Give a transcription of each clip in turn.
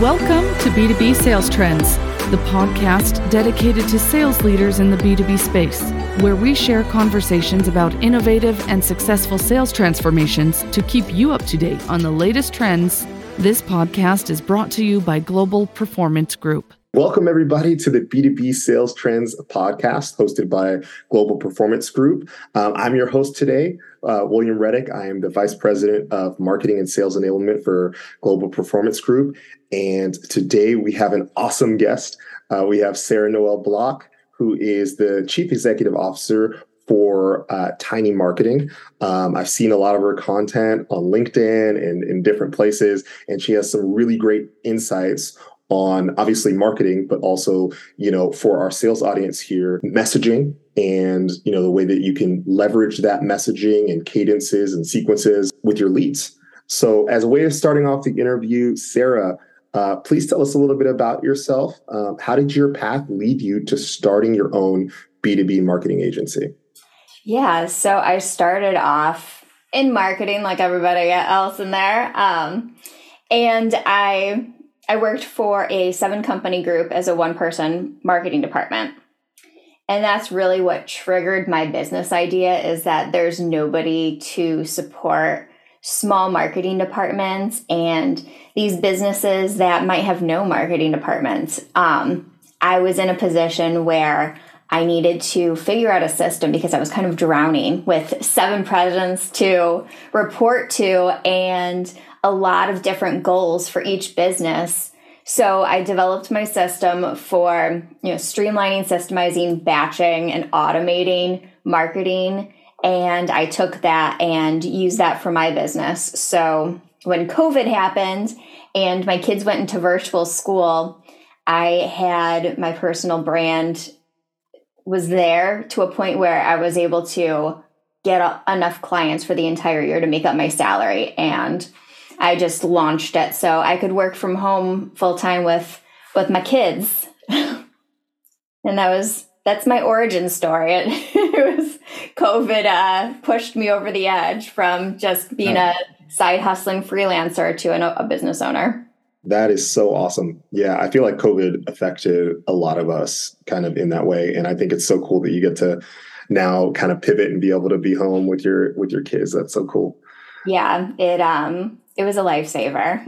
Welcome to B2B Sales Trends, the podcast dedicated to sales leaders in the B2B space, where we share conversations about innovative and successful sales transformations to keep you up to date on the latest trends. This podcast is brought to you by Global Performance Group. Welcome, everybody, to the B2B Sales Trends podcast hosted by Global Performance Group. Um, I'm your host today, uh, William Reddick. I am the Vice President of Marketing and Sales Enablement for Global Performance Group. And today we have an awesome guest. Uh, we have Sarah Noel Block, who is the Chief Executive Officer for uh, Tiny Marketing. Um, I've seen a lot of her content on LinkedIn and in different places, and she has some really great insights on obviously marketing, but also, you know, for our sales audience here, messaging and, you know, the way that you can leverage that messaging and cadences and sequences with your leads. So, as a way of starting off the interview, Sarah, uh, please tell us a little bit about yourself. Um, how did your path lead you to starting your own B2B marketing agency? Yeah, so I started off in marketing like everybody else in there. Um, and I I worked for a seven company group as a one person marketing department. And that's really what triggered my business idea is that there's nobody to support small marketing departments and these businesses that might have no marketing departments. Um, I was in a position where I needed to figure out a system because I was kind of drowning with seven presidents to report to and a lot of different goals for each business. So I developed my system for, you know, streamlining, systemizing, batching and automating marketing and I took that and used that for my business. So when COVID happened and my kids went into virtual school, I had my personal brand was there to a point where I was able to get enough clients for the entire year to make up my salary and I just launched it so I could work from home full time with with my kids. and that was that's my origin story. It, it was COVID uh, pushed me over the edge from just being a side hustling freelancer to an, a business owner. That is so awesome. Yeah, I feel like COVID affected a lot of us kind of in that way, and I think it's so cool that you get to now kind of pivot and be able to be home with your with your kids. That's so cool. Yeah, it um it was a lifesaver.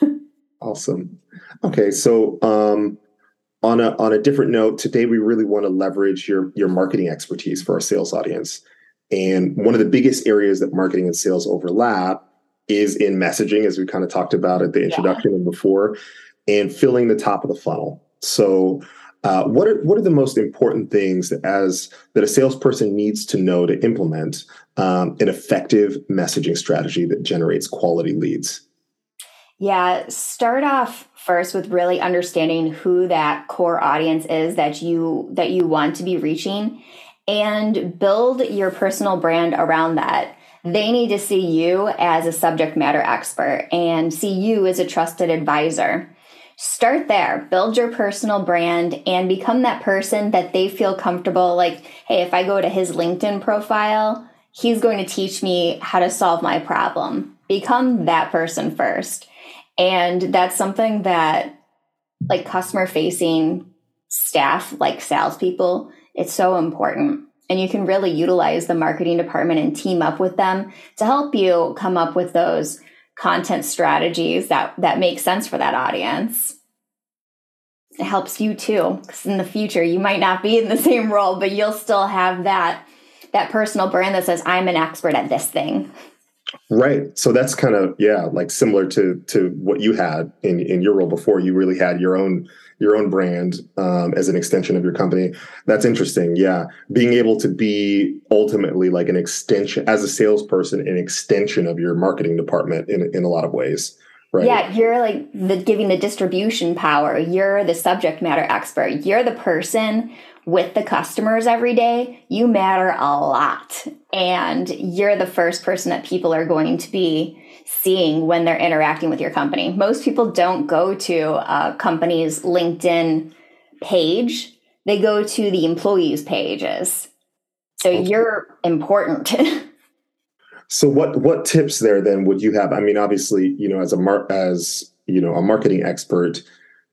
awesome. Okay, so um on a on a different note, today we really want to leverage your your marketing expertise for our sales audience. And one of the biggest areas that marketing and sales overlap is in messaging, as we kind of talked about at the introduction yeah. and before, and filling the top of the funnel. So, uh, what are what are the most important things that as that a salesperson needs to know to implement um, an effective messaging strategy that generates quality leads? Yeah, start off first with really understanding who that core audience is that you that you want to be reaching and build your personal brand around that. They need to see you as a subject matter expert and see you as a trusted advisor. Start there, build your personal brand and become that person that they feel comfortable like, hey, if I go to his LinkedIn profile, he's going to teach me how to solve my problem. Become that person first and that's something that, like customer facing staff, like salespeople, it's so important. And you can really utilize the marketing department and team up with them to help you come up with those content strategies that, that make sense for that audience. It helps you too, because in the future you might not be in the same role, but you'll still have that that personal brand that says, I'm an expert at this thing. Right. So that's kind of yeah, like similar to to what you had in in your role before. You really had your own your own brand um, as an extension of your company. That's interesting. Yeah, being able to be ultimately like an extension as a salesperson, an extension of your marketing department in in a lot of ways. Right. Yeah, you're like the giving the distribution power. You're the subject matter expert. You're the person with the customers every day, you matter a lot. And you're the first person that people are going to be seeing when they're interacting with your company. Most people don't go to a company's LinkedIn page, they go to the employees' pages. So okay. you're important. so what what tips there then would you have? I mean, obviously, you know, as a mar- as you know a marketing expert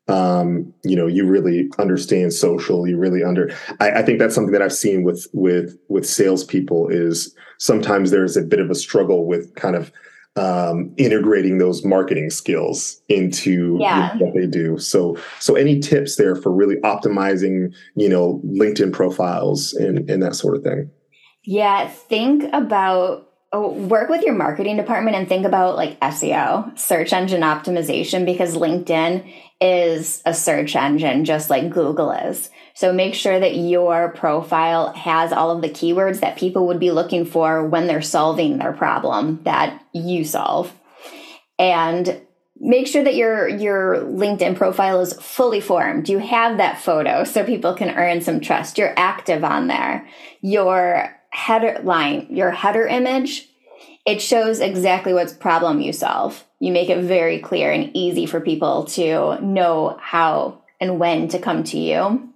um, you know you really understand social you really under I, I, think that's something that i've seen with with with salespeople is sometimes there's a bit of a struggle with kind of um, integrating those marketing skills into yeah. you know, what they do so so any tips there for really optimizing you know linkedin profiles and and that sort of thing yeah think about work with your marketing department and think about like SEO, search engine optimization, because LinkedIn is a search engine just like Google is. So make sure that your profile has all of the keywords that people would be looking for when they're solving their problem that you solve. And make sure that your your LinkedIn profile is fully formed. You have that photo so people can earn some trust. You're active on there. Your header line, your header image, it shows exactly what problem you solve. You make it very clear and easy for people to know how and when to come to you.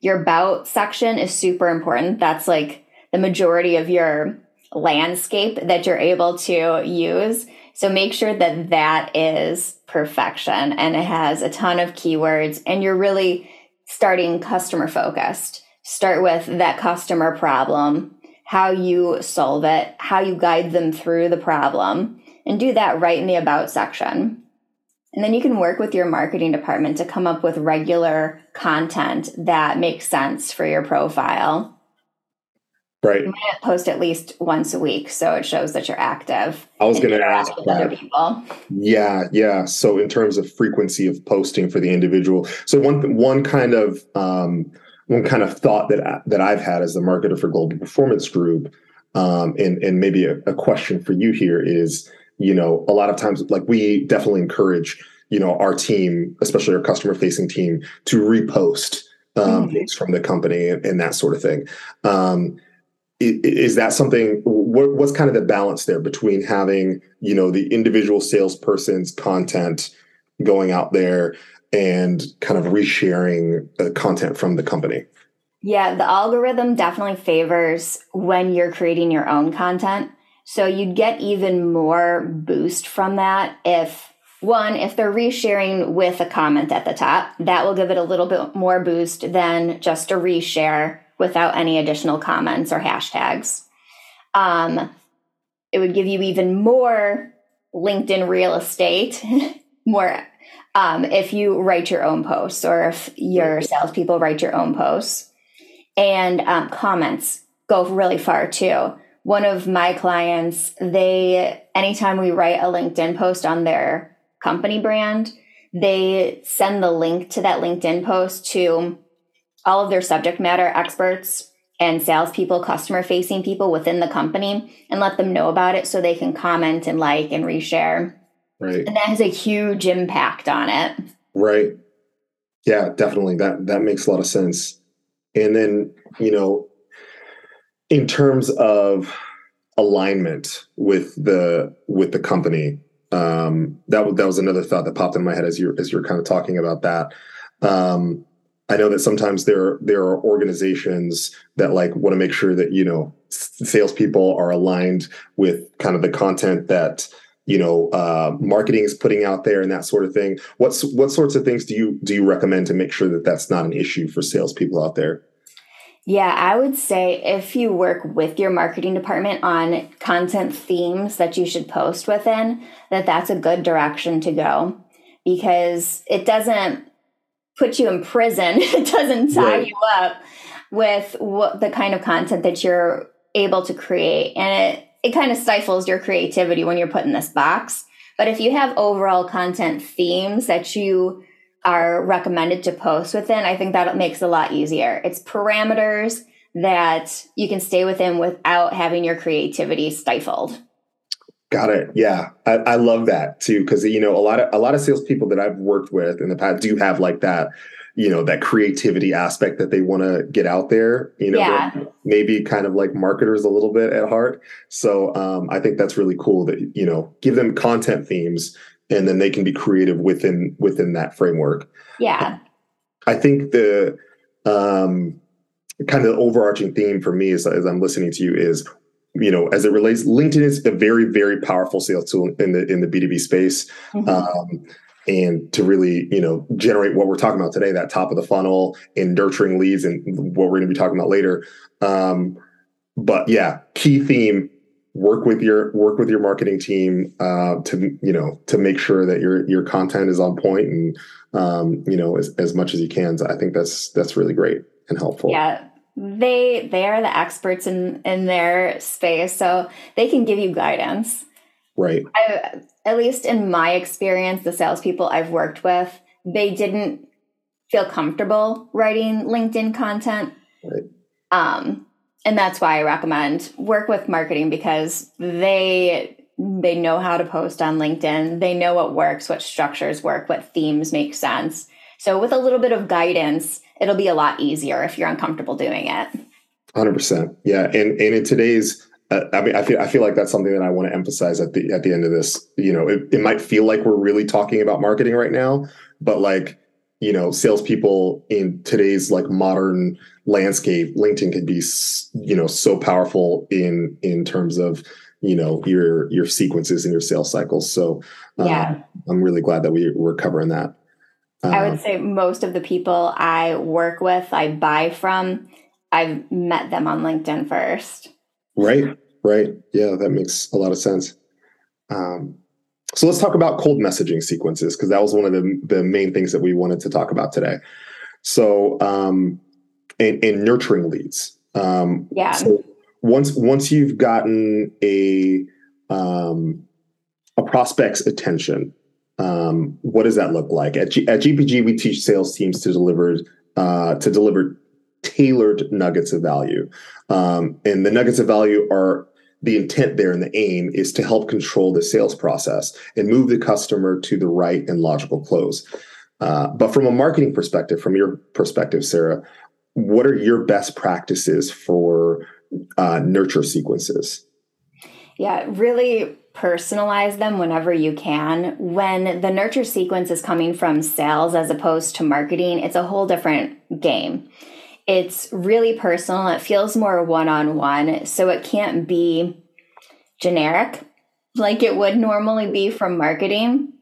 Your about section is super important. That's like the majority of your landscape that you're able to use. So make sure that that is perfection and it has a ton of keywords and you're really starting customer focused start with that customer problem, how you solve it, how you guide them through the problem, and do that right in the About section. And then you can work with your marketing department to come up with regular content that makes sense for your profile. Right. You might post at least once a week, so it shows that you're active. I was going to ask that. Other people. Yeah, yeah. So in terms of frequency of posting for the individual, so one one kind of um, one kind of thought that that I've had as the marketer for Global Performance Group, um, and and maybe a, a question for you here is, you know, a lot of times like we definitely encourage you know our team, especially our customer facing team, to repost um, mm-hmm. things from the company and, and, that sort of thing. Um, is that something what, what's kind of the balance there between having you know the individual salesperson's content going out there and kind of resharing uh, content from the company? Yeah, the algorithm definitely favors when you're creating your own content. So you'd get even more boost from that if one, if they're resharing with a comment at the top, that will give it a little bit more boost than just a reshare without any additional comments or hashtags. Um, it would give you even more LinkedIn real estate, more um, if you write your own posts or if your salespeople write your own posts. And um, comments go really far too. One of my clients, they, anytime we write a LinkedIn post on their company brand, they send the link to that LinkedIn post to all of their subject matter experts and salespeople, customer facing people within the company, and let them know about it so they can comment and like and reshare. Right. And that has a huge impact on it. Right. Yeah, definitely. That that makes a lot of sense. And then, you know, in terms of alignment with the with the company, um, that that was another thought that popped in my head as you're as you're kind of talking about that. Um, I know that sometimes there there are organizations that like want to make sure that you know salespeople are aligned with kind of the content that you know uh, marketing is putting out there and that sort of thing. What's what sorts of things do you do you recommend to make sure that that's not an issue for salespeople out there? Yeah i would say if you work with your marketing department on content themes that you should post within that that's a good direction to go. Because it doesn't put you in prison it doesn't tie right. you up with what the kind of content that you're able to create. And it it kind of stifles your creativity when you're put in this box. But if you have overall content themes that you are recommended to post within, I think that makes it a lot easier. It's parameters that you can stay within without having your creativity stifled. Got it. Yeah, I, I love that too because you know a lot of a lot of salespeople that I've worked with in the past do have like that you know that creativity aspect that they want to get out there you know yeah. maybe kind of like marketers a little bit at heart so um, i think that's really cool that you know give them content themes and then they can be creative within within that framework yeah i think the um, kind of the overarching theme for me as, as i'm listening to you is you know, as it relates, LinkedIn is a very, very powerful sales tool in the in the B two B space. Mm-hmm. Um, and to really, you know, generate what we're talking about today, that top of the funnel and nurturing leads, and what we're going to be talking about later. Um, but yeah, key theme: work with your work with your marketing team uh, to you know to make sure that your your content is on point and um, you know as, as much as you can. So I think that's that's really great and helpful. Yeah, they they are the experts in in their space so they can give you guidance right I, at least in my experience the salespeople i've worked with they didn't feel comfortable writing linkedin content right. um and that's why i recommend work with marketing because they they know how to post on linkedin they know what works what structures work what themes make sense so with a little bit of guidance it'll be a lot easier if you're uncomfortable doing it. 100%. Yeah. And, and in today's, I mean, I feel, I feel like that's something that I want to emphasize at the, at the end of this, you know, it, it might feel like we're really talking about marketing right now, but like, you know, salespeople in today's like modern landscape, LinkedIn can be, you know, so powerful in, in terms of, you know, your, your sequences and your sales cycles. So um, yeah, I'm really glad that we, we're covering that. I would uh-huh. say most of the people I work with, I buy from, I've met them on LinkedIn first. Right, right. Yeah, that makes a lot of sense. Um, so let's talk about cold messaging sequences because that was one of the, the main things that we wanted to talk about today. So, um, and, and nurturing leads. Um, yeah. So once once you've gotten a um, a prospect's attention, um, what does that look like at, G- at GPG? We teach sales teams to deliver uh, to deliver tailored nuggets of value, um, and the nuggets of value are the intent there and the aim is to help control the sales process and move the customer to the right and logical close. Uh, but from a marketing perspective, from your perspective, Sarah, what are your best practices for uh, nurture sequences? Yeah, really personalize them whenever you can. When the nurture sequence is coming from sales as opposed to marketing, it's a whole different game. It's really personal, it feels more one on one, so it can't be generic like it would normally be from marketing.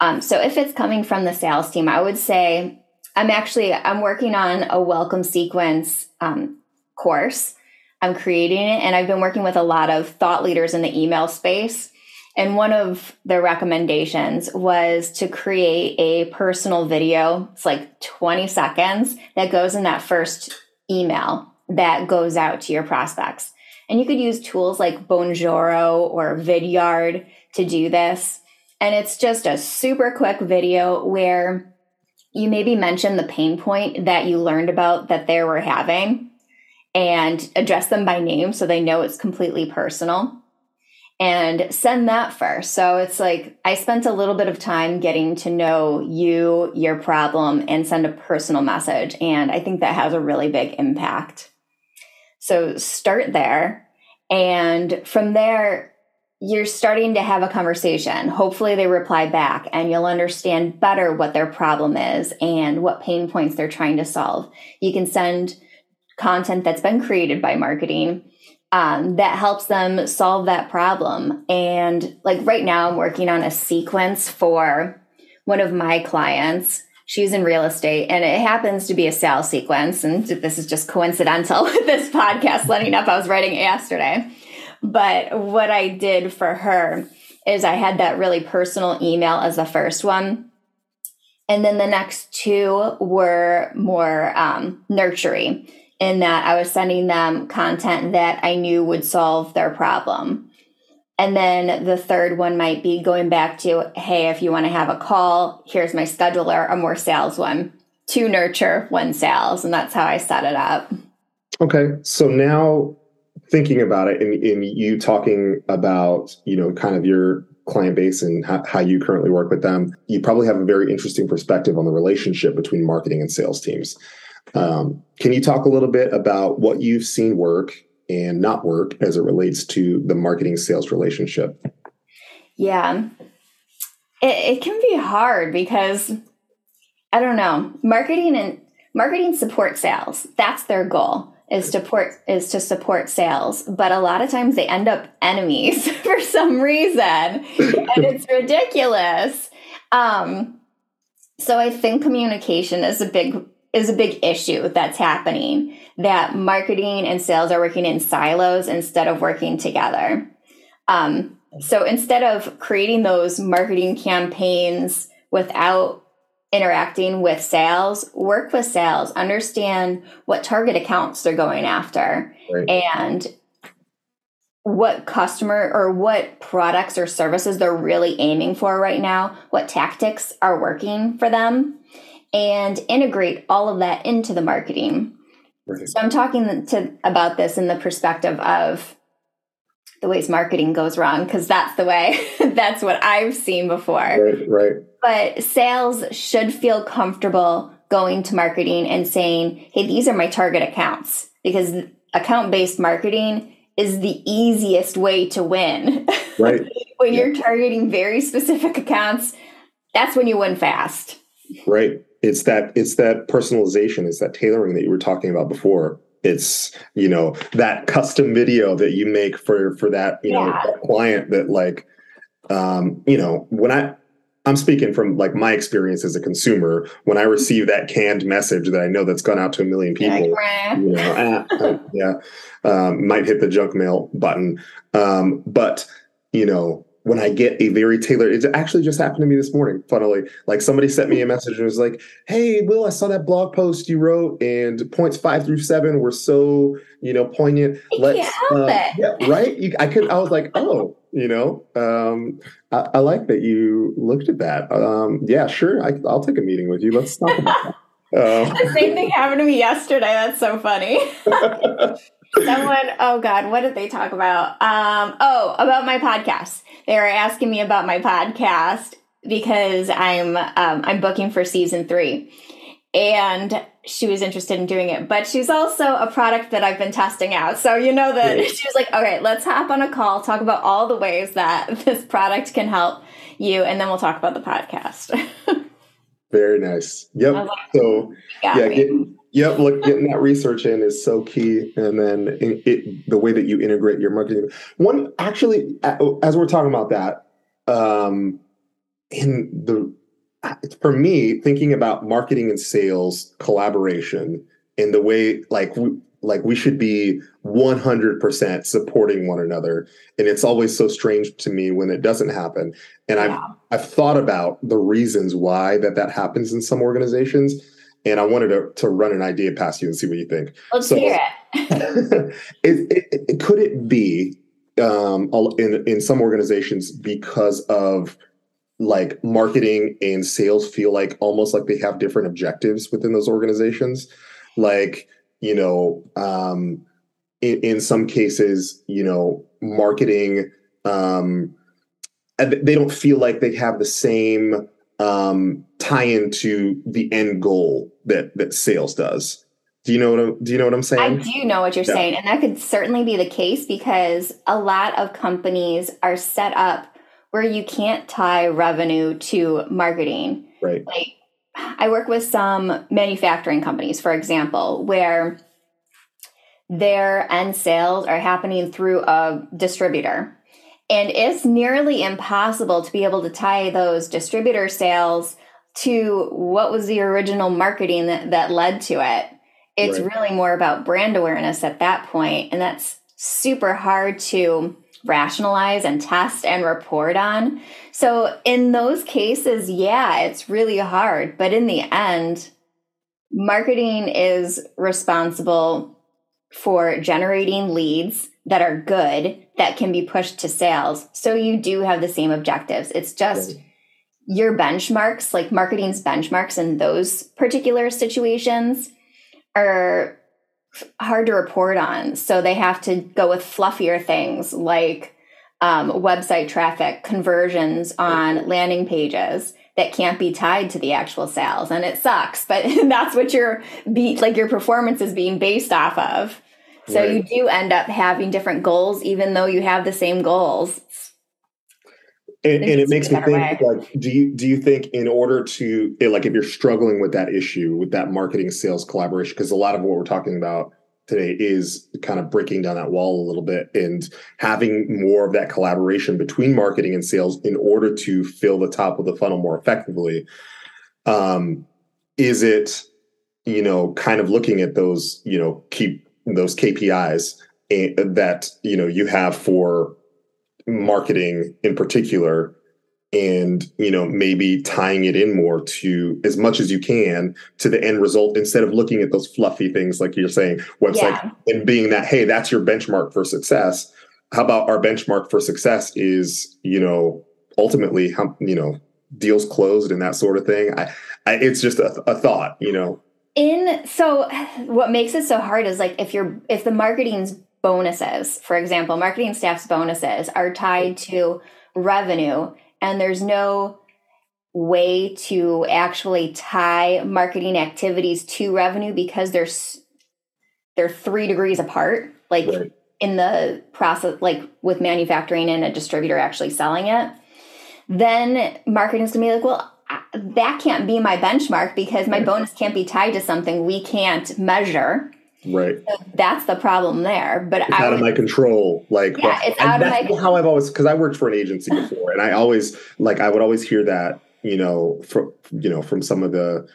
Um, so if it's coming from the sales team, I would say I'm actually I'm working on a welcome sequence um, course I'm creating it. And I've been working with a lot of thought leaders in the email space. And one of their recommendations was to create a personal video. It's like 20 seconds that goes in that first email that goes out to your prospects. And you could use tools like Bonjoro or Vidyard to do this. And it's just a super quick video where you maybe mention the pain point that you learned about that they were having and address them by name so they know it's completely personal and send that first. So it's like I spent a little bit of time getting to know you, your problem, and send a personal message. And I think that has a really big impact. So start there. And from there, you're starting to have a conversation. Hopefully, they reply back and you'll understand better what their problem is and what pain points they're trying to solve. You can send content that's been created by marketing um, that helps them solve that problem. And like right now, I'm working on a sequence for one of my clients. She's in real estate and it happens to be a sales sequence. And this is just coincidental with this podcast letting up. I was writing yesterday. But what I did for her is I had that really personal email as the first one. And then the next two were more um, nurturing in that I was sending them content that I knew would solve their problem. And then the third one might be going back to, hey, if you want to have a call, here's my scheduler, a more sales one, to nurture one sales. And that's how I set it up. Okay. So now thinking about it and, and you talking about, you know, kind of your client base and how, how, you currently work with them, you probably have a very interesting perspective on the relationship between marketing and sales teams. Um, can you talk a little bit about what you've seen work and not work as it relates to the marketing sales relationship? Yeah, it, it can be hard because I don't know marketing and marketing support sales. That's their goal is to support is to support sales but a lot of times they end up enemies for some reason and it's ridiculous um, so i think communication is a big is a big issue that's happening that marketing and sales are working in silos instead of working together um, so instead of creating those marketing campaigns without interacting with sales, work with sales, understand what target accounts they're going after right. and what customer or what products or services they're really aiming for right now, what tactics are working for them, and integrate all of that into the marketing. So I'm talking to about this in the perspective of the ways marketing goes wrong because that's the way that's what I've seen before. Right, right. But sales should feel comfortable going to marketing and saying, "Hey, these are my target accounts." Because account-based marketing is the easiest way to win. Right. when yeah. you're targeting very specific accounts, that's when you win fast. Right. It's that it's that personalization, it's that tailoring that you were talking about before. It's you know that custom video that you make for for that you yeah. know client that like um you know when i i'm speaking from like my experience as a consumer. When i receive that canned message that i know that's gone out to a million people you know ah, yeah um, might hit the junk mail button. Um but you know when I get a very tailored, it actually just happened to me this morning, funnily. Like somebody sent me a message and was like, Hey, Will, I saw that blog post you wrote, and points five through seven were so, you know, poignant. Let's, uh, yeah, right. You, I could, I was like, Oh, you know, um, I, I, like that you looked at that. Um, yeah, sure. I, will take a meeting with you. Let's talk about that. Uh, the same thing happened to me yesterday. That's so funny. Someone, oh God, what did they talk about? Um, oh, about my podcast. They were asking me about my podcast because I'm um, I'm booking for season three, and she was interested in doing it. But she's also a product that I've been testing out. So you know that yeah. she was like, okay, let's hop on a call, talk about all the ways that this product can help you, and then we'll talk about the podcast. Very nice. Yep. Like, so yeah, get, yep. Look, getting that research in is so key, and then it, it, the way that you integrate your marketing. One actually, as we're talking about that, um, in the for me thinking about marketing and sales collaboration in the way like we, like we should be 100% supporting one another. And it's always so strange to me when it doesn't happen. And yeah. i've i've thought about the reasons why that that happens in some organizations. And i wanted to, to run an idea past you and see what you think. Let's so, hear it. it, it, it could it be um, in in some organizations because of like marketing and sales feel like almost like they have different objectives within those organizations? Like you know, um, in, in some cases, you know, marketing, um, they don't feel like they have the same um, tie into the end goal that that sales does. Do you know what I'm, do you know what I'm saying? I do know what you're yeah. saying, and that could certainly be the case because a lot of companies are set up where you can't tie revenue to marketing. Right. Like I work with some manufacturing companies, for example, where their end sales are happening through a distributor. And it's nearly impossible to be able to tie those distributor sales to what was the original marketing that, that led to it. It's right. really more about brand awareness at that point, And that's super hard to rationalize and test and report on. So in those cases, yeah, it's really hard. But in the end, marketing is responsible for generating leads that are good that can be pushed to sales. So you do have the same objectives. It's just your benchmarks, like marketing's benchmarks in those particular situations are hard to report on. So they have to go with fluffier things like um, website traffic, conversions on landing pages that can't be tied to the actual sales. And it sucks, but that's what your beat, like your performance is being based off of. So right. you do end up having different goals, even though you have the same goals. And, and, it makes me think way. like do you do you think in order to like if you're struggling with that issue with that marketing sales collaboration because a lot of what we're talking about today is kind of breaking down that wall a little bit and having more of that collaboration between marketing and sales in order to fill the top of the funnel more effectively. Um, is it, you know, kind of looking at those, you know, keep those KPIs that you know you have for marketing in particular and you know maybe tying it in more to as much as you can to the end result instead of looking at those fluffy things like you're saying website yeah. and being that hey that's your benchmark for success. How about our benchmark for success is you know ultimately how you know deals closed and that sort of thing. I, I it's just a, a thought you know? In so what makes it so hard is like if you're if the marketing's bonuses for example marketing staff's bonuses are tied to revenue and there's no way to actually tie marketing activities to revenue because they're they're 3 degrees apart like right. in the process like with manufacturing and a distributor actually selling it. Then marketing's going to be like well that can't be my benchmark because my bonus can't be tied to something we can't measure Right. So that's the problem there. But it's I out would, of my control. Like, yeah, it's out of my how I've always because I worked for an agency before, and I always like I would always hear that you know from you know from some of the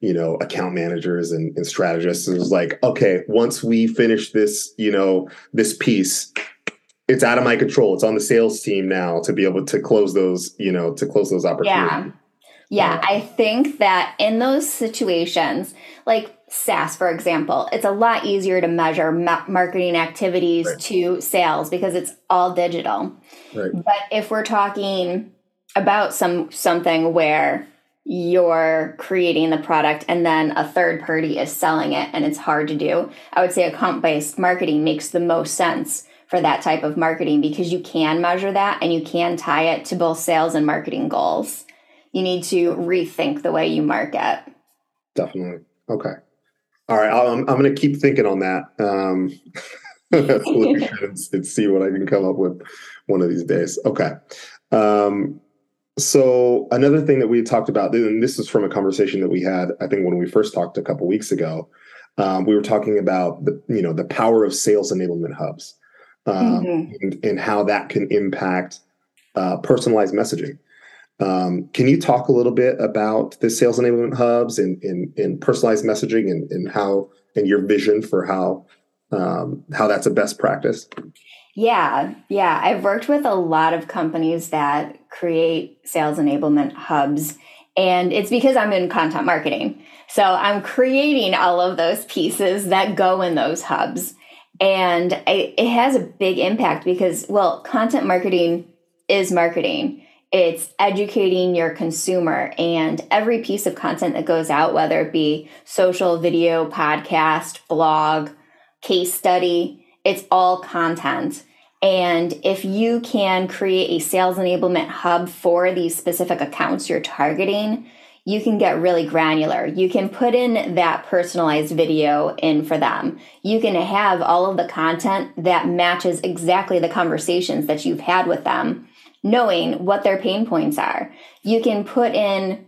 you know account managers and, and strategists. It was like, okay, once we finish this, you know, this piece, it's out of my control. It's on the sales team now to be able to close those, you know, to close those opportunities. Yeah. Yeah, I think that in those situations, like SaaS, for example, it's a lot easier to measure ma- marketing activities right. to sales because it's all digital. Right. But if we're talking about some something where you're creating the product and then a third party is selling it and it's hard to do, I would say account based marketing makes the most sense for that type of marketing because you can measure that and you can tie it to both sales and marketing goals. You need to rethink the way you market. Definitely. Okay. All right, I'm, I'm going to keep thinking on that um, and see what I can come up with one of these days. Okay. Um, so another thing that we talked about, and this is from a conversation that we had, I think when we first talked a couple weeks ago, um, we were talking about the you know the power of sales enablement hubs um, mm-hmm. and, and, how that can impact uh, personalized messaging. Um, can you talk a little bit about the sales enablement hubs and, and, and personalized messaging and, and, how and your vision for how um, how that's a best practice? Yeah, yeah. I've worked with a lot of companies that create sales enablement hubs, and it's because I'm in content marketing. So I'm creating all of those pieces that go in those hubs. And it, it has a big impact because, well, content marketing is marketing it's educating your consumer and every piece of content that goes out whether it be social video podcast blog case study it's all content and if you can create a sales enablement hub for these specific accounts you're targeting you can get really granular. You can put in that personalized video in for them. You can have all of the content that matches exactly the conversations that you've had with them knowing what their pain points are. You can put in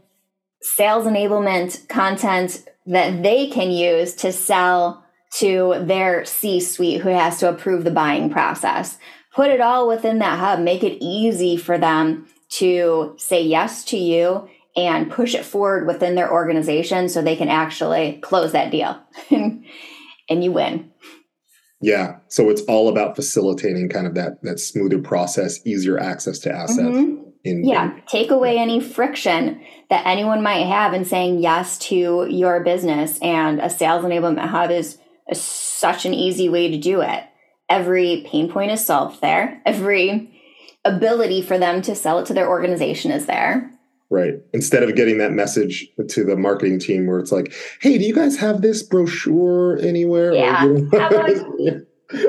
sales enablement content that they can use to sell to their C suite who has to approve the buying process. Put it all within that hub, make it easy for them to say yes to you and push it forward within their organization so they can actually close that deal and you win. Yeah. So it's all about facilitating kind of that that smoother process, easier access to assets. Mm-hmm. In, yeah. In, Take away any friction that anyone might have in saying yes to your business. And a sales enablement hub is, is such an easy way to do it. Every pain point is solved there. Every ability for them to sell it to their organization is there. Right. Instead of getting that message to the marketing team where it's like, hey, do you guys have this brochure anywhere? Yeah. Or, you know? about,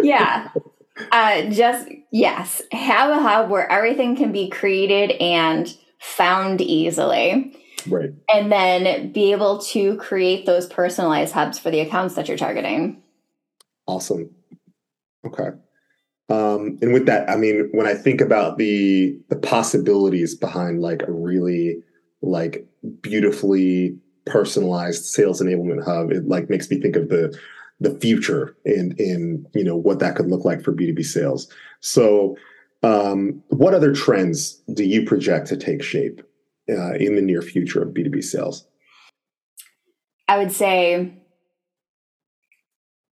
yeah. Uh, just, yes. Have a hub where everything can be created and found easily. Right. And then be able to create those personalized hubs for the accounts that you're targeting. Awesome. Okay. Um, and with that, I mean, when I think about the the possibilities behind like a really like beautifully personalized sales enablement hub, it like makes me think of the the future and in you know what that could look like for B2B sales. So um, what other trends do you project to take shape uh, in the near future of B2B sales? I would say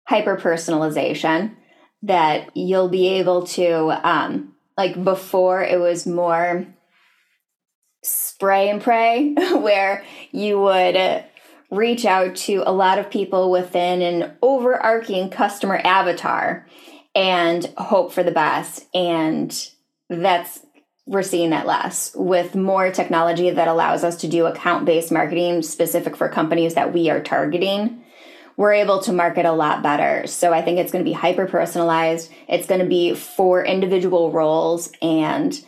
hyper personalization that you'll be able to um, like before it was more spray and pray where you would reach out to a lot of people within an overarching customer avatar and hope for the best. And that's we're seeing that less. With more technology that allows us to do account based marketing specific for companies that we are targeting we're able to market a lot better. So I think it's going to be hyper personalized. It's going to be for individual roles and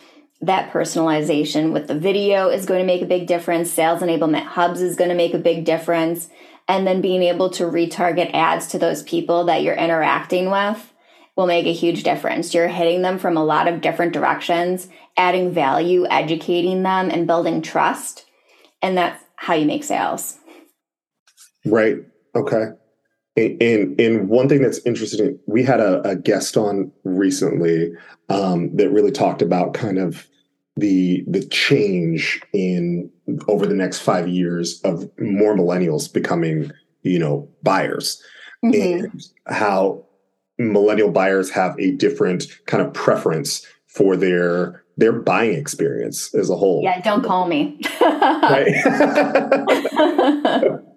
that personalization with the video is going to make a big difference. Sales enablement hubs is going to make a big difference. And then being able to retarget ads to those people that you're interacting with will make a huge difference. You're hitting them from a lot of different directions, adding value, educating them, and building trust. And that's how you make sales. Right. Okay. And, and one thing that's interesting, we had a, a guest on recently um, that really talked about kind of the the change in over the next five years of more millennials becoming you know buyers mm-hmm. and how millennial buyers have a different kind of preference for their their buying experience as a whole. Yeah, don't call me.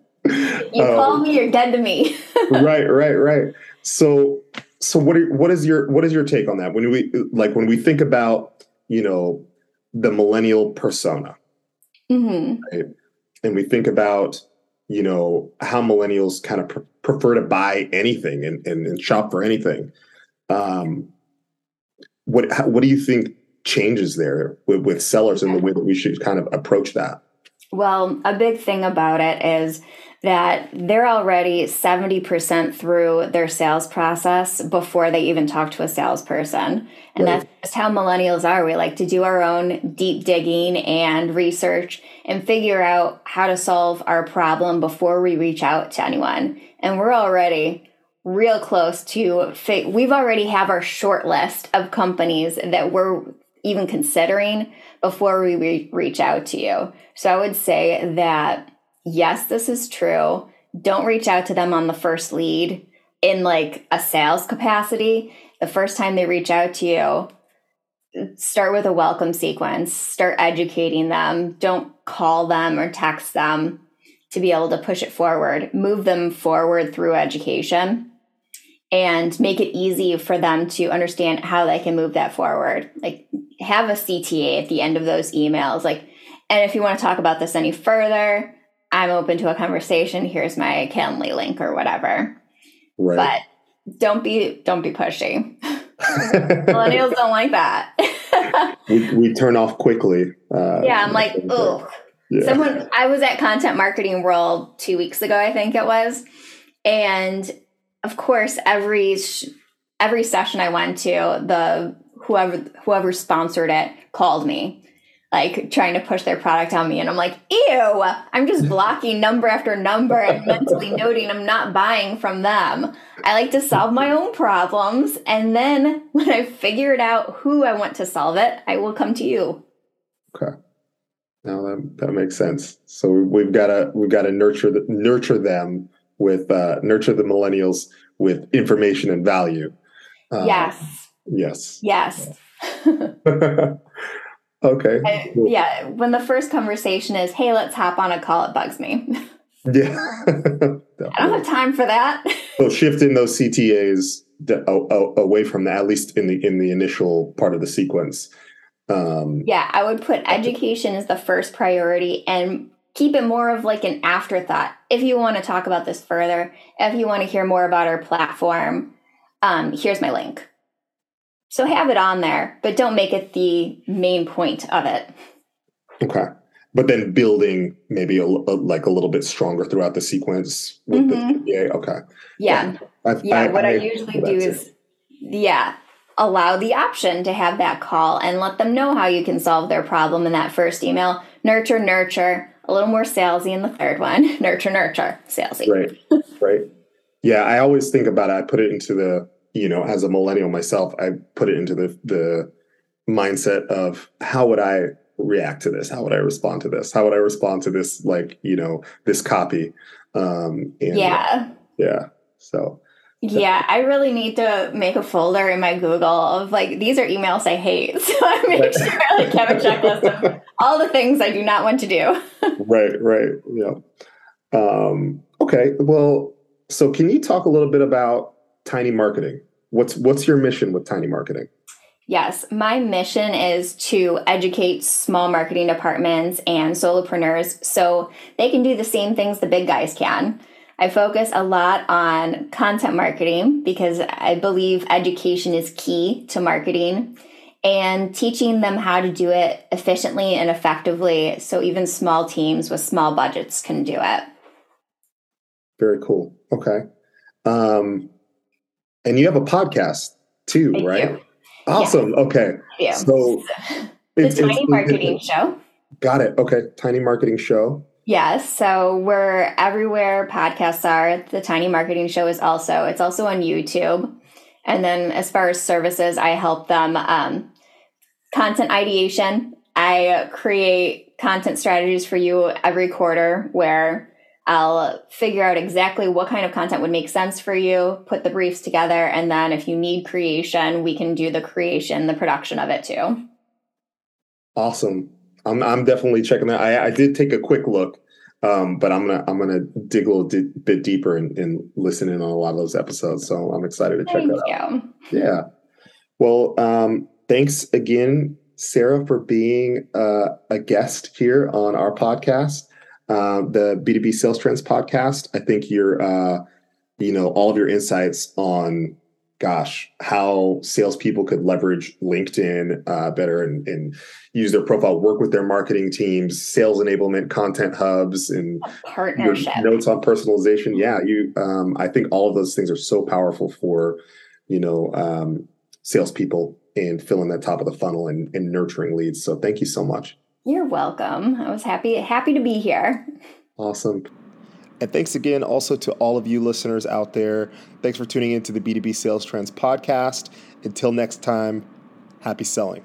you call um, me, you're dead to me. right, right, right. So, so what? Are, what is your what is your take on that? When we like when we think about you know the millennial persona, mm-hmm. right? And we think about you know how millennials kind of pr- prefer to buy anything and, and, and shop for anything. Um, what how, what do you think changes there with, with sellers and the way that we should kind of approach that? Well, a big thing about it is that they're already 70% through their sales process before they even talk to a salesperson. And right. that's just how millennials are. We like to do our own deep digging and research and figure out how to solve our problem before we reach out to anyone. And we're already real close to we've already have our short list of companies that we're even considering before we re- reach out to you. So I would say that yes, this is true. Don't reach out to them on the first lead in like a sales capacity. The first time they reach out to you, start with a welcome sequence, start educating them. Don't call them or text them to be able to push it forward. Move them forward through education and make it easy for them to understand how they can move that forward. Like have a CTA at the end of those emails. Like, and if you want to talk about this any further, I'm open to a conversation. Here's my Calendly link or whatever. Right. But don't be don't be pushy. Millennials don't like that. we, we turn off quickly. Uh, yeah, I'm like, oh. Yeah. Someone I was at Content Marketing World two weeks ago, I think it was, and of course, every every session I went to, the whoever whoever sponsored it called me like trying to push their product on me and I'm like, ew, I'm just blocking number after number and mentally noting I'm not buying from them. I like to solve my own problems and then when I figure it out who I want to solve it, I will come to you. Okay. Now that that makes sense. So we've got to we've got to nurture the, nurture them with uh, nurture the millennials with information and value. Uh, yes. Yes. Yes. Okay. I, cool. Yeah. When the first conversation is, hey, let's hop on a call, it bugs me. Yeah. I don't have time for that. so shifting those CTAs away from that, at least in the in the initial part of the sequence. Um, yeah, I would put education as the first priority and keep it more of like an afterthought. If you want to talk about this further, if you want to hear more about our platform, um, here's my link. So have it on there, but don't make it the main point of it. Okay. But then building maybe a, a like a little bit stronger throughout the sequence with mm-hmm. the yeah, okay. Yeah. yeah. yeah I, what I, I usually do is yeah, allow the option to have that call and let them know how you can solve their problem in that first email. Nurture, nurture, a little more salesy in the third one. Nurture, nurture, salesy. Right. right. Yeah, I always think about it. I put it into the, you know, as a millennial myself, I put it into the the mindset of how would I react to this? How would I respond to this? How would I respond to this like, you know, this copy? Um and yeah. Yeah. So yeah, I really need to make a folder in my Google of like these are emails I hate. So I make sure I like have a checklist of all the things I do not want to do. right, right. Yeah. Um, okay. Well, so can you talk a little bit about Tiny Marketing? What's what's your mission with Tiny Marketing? Yes, my mission is to educate small marketing departments and solopreneurs so they can do the same things the big guys can. I focus a lot on content marketing because I believe education is key to marketing and teaching them how to do it efficiently and effectively so even small teams with small budgets can do it. Very cool. Okay. Um, and you have a podcast too, I right? Do. Awesome. Yeah. Okay. Yeah. So the Tiny it's, Marketing it's, Show. Got it. Okay. Tiny Marketing Show. Yes. So we're everywhere podcasts are. The Tiny Marketing Show is also. It's also on YouTube. And then as far as services, I help them um, content ideation. I create content strategies for you every quarter where I'll figure out exactly what kind of content would make sense for you, put the briefs together, and then if you need creation, we can do the creation, the production of it too. Awesome. I'm I'm definitely checking that. I, I did take a quick look, um, but I'm gonna I'm gonna dig a little di- bit deeper and, and listen in on a lot of those episodes. So I'm excited to check Thank that you. out. Yeah. Well, um, thanks again, Sarah, for being uh, a guest here on our podcast uh, the B2B Sales Trends podcast. I think your, uh, you know, all of your insights on, gosh, how salespeople could leverage LinkedIn uh, better and, and, use their profile, work with their marketing teams, sales enablement, content hubs, and partnership notes on personalization. Yeah, you. Um, I think all of those things are so powerful for, you know, um, salespeople and filling that top of the funnel and, and nurturing leads. So thank you so much. You're welcome. I was happy happy to be here. Awesome. And thanks again also to all of you listeners out there. Thanks for tuning in to the B2B Sales Trends podcast. Until next time, happy selling.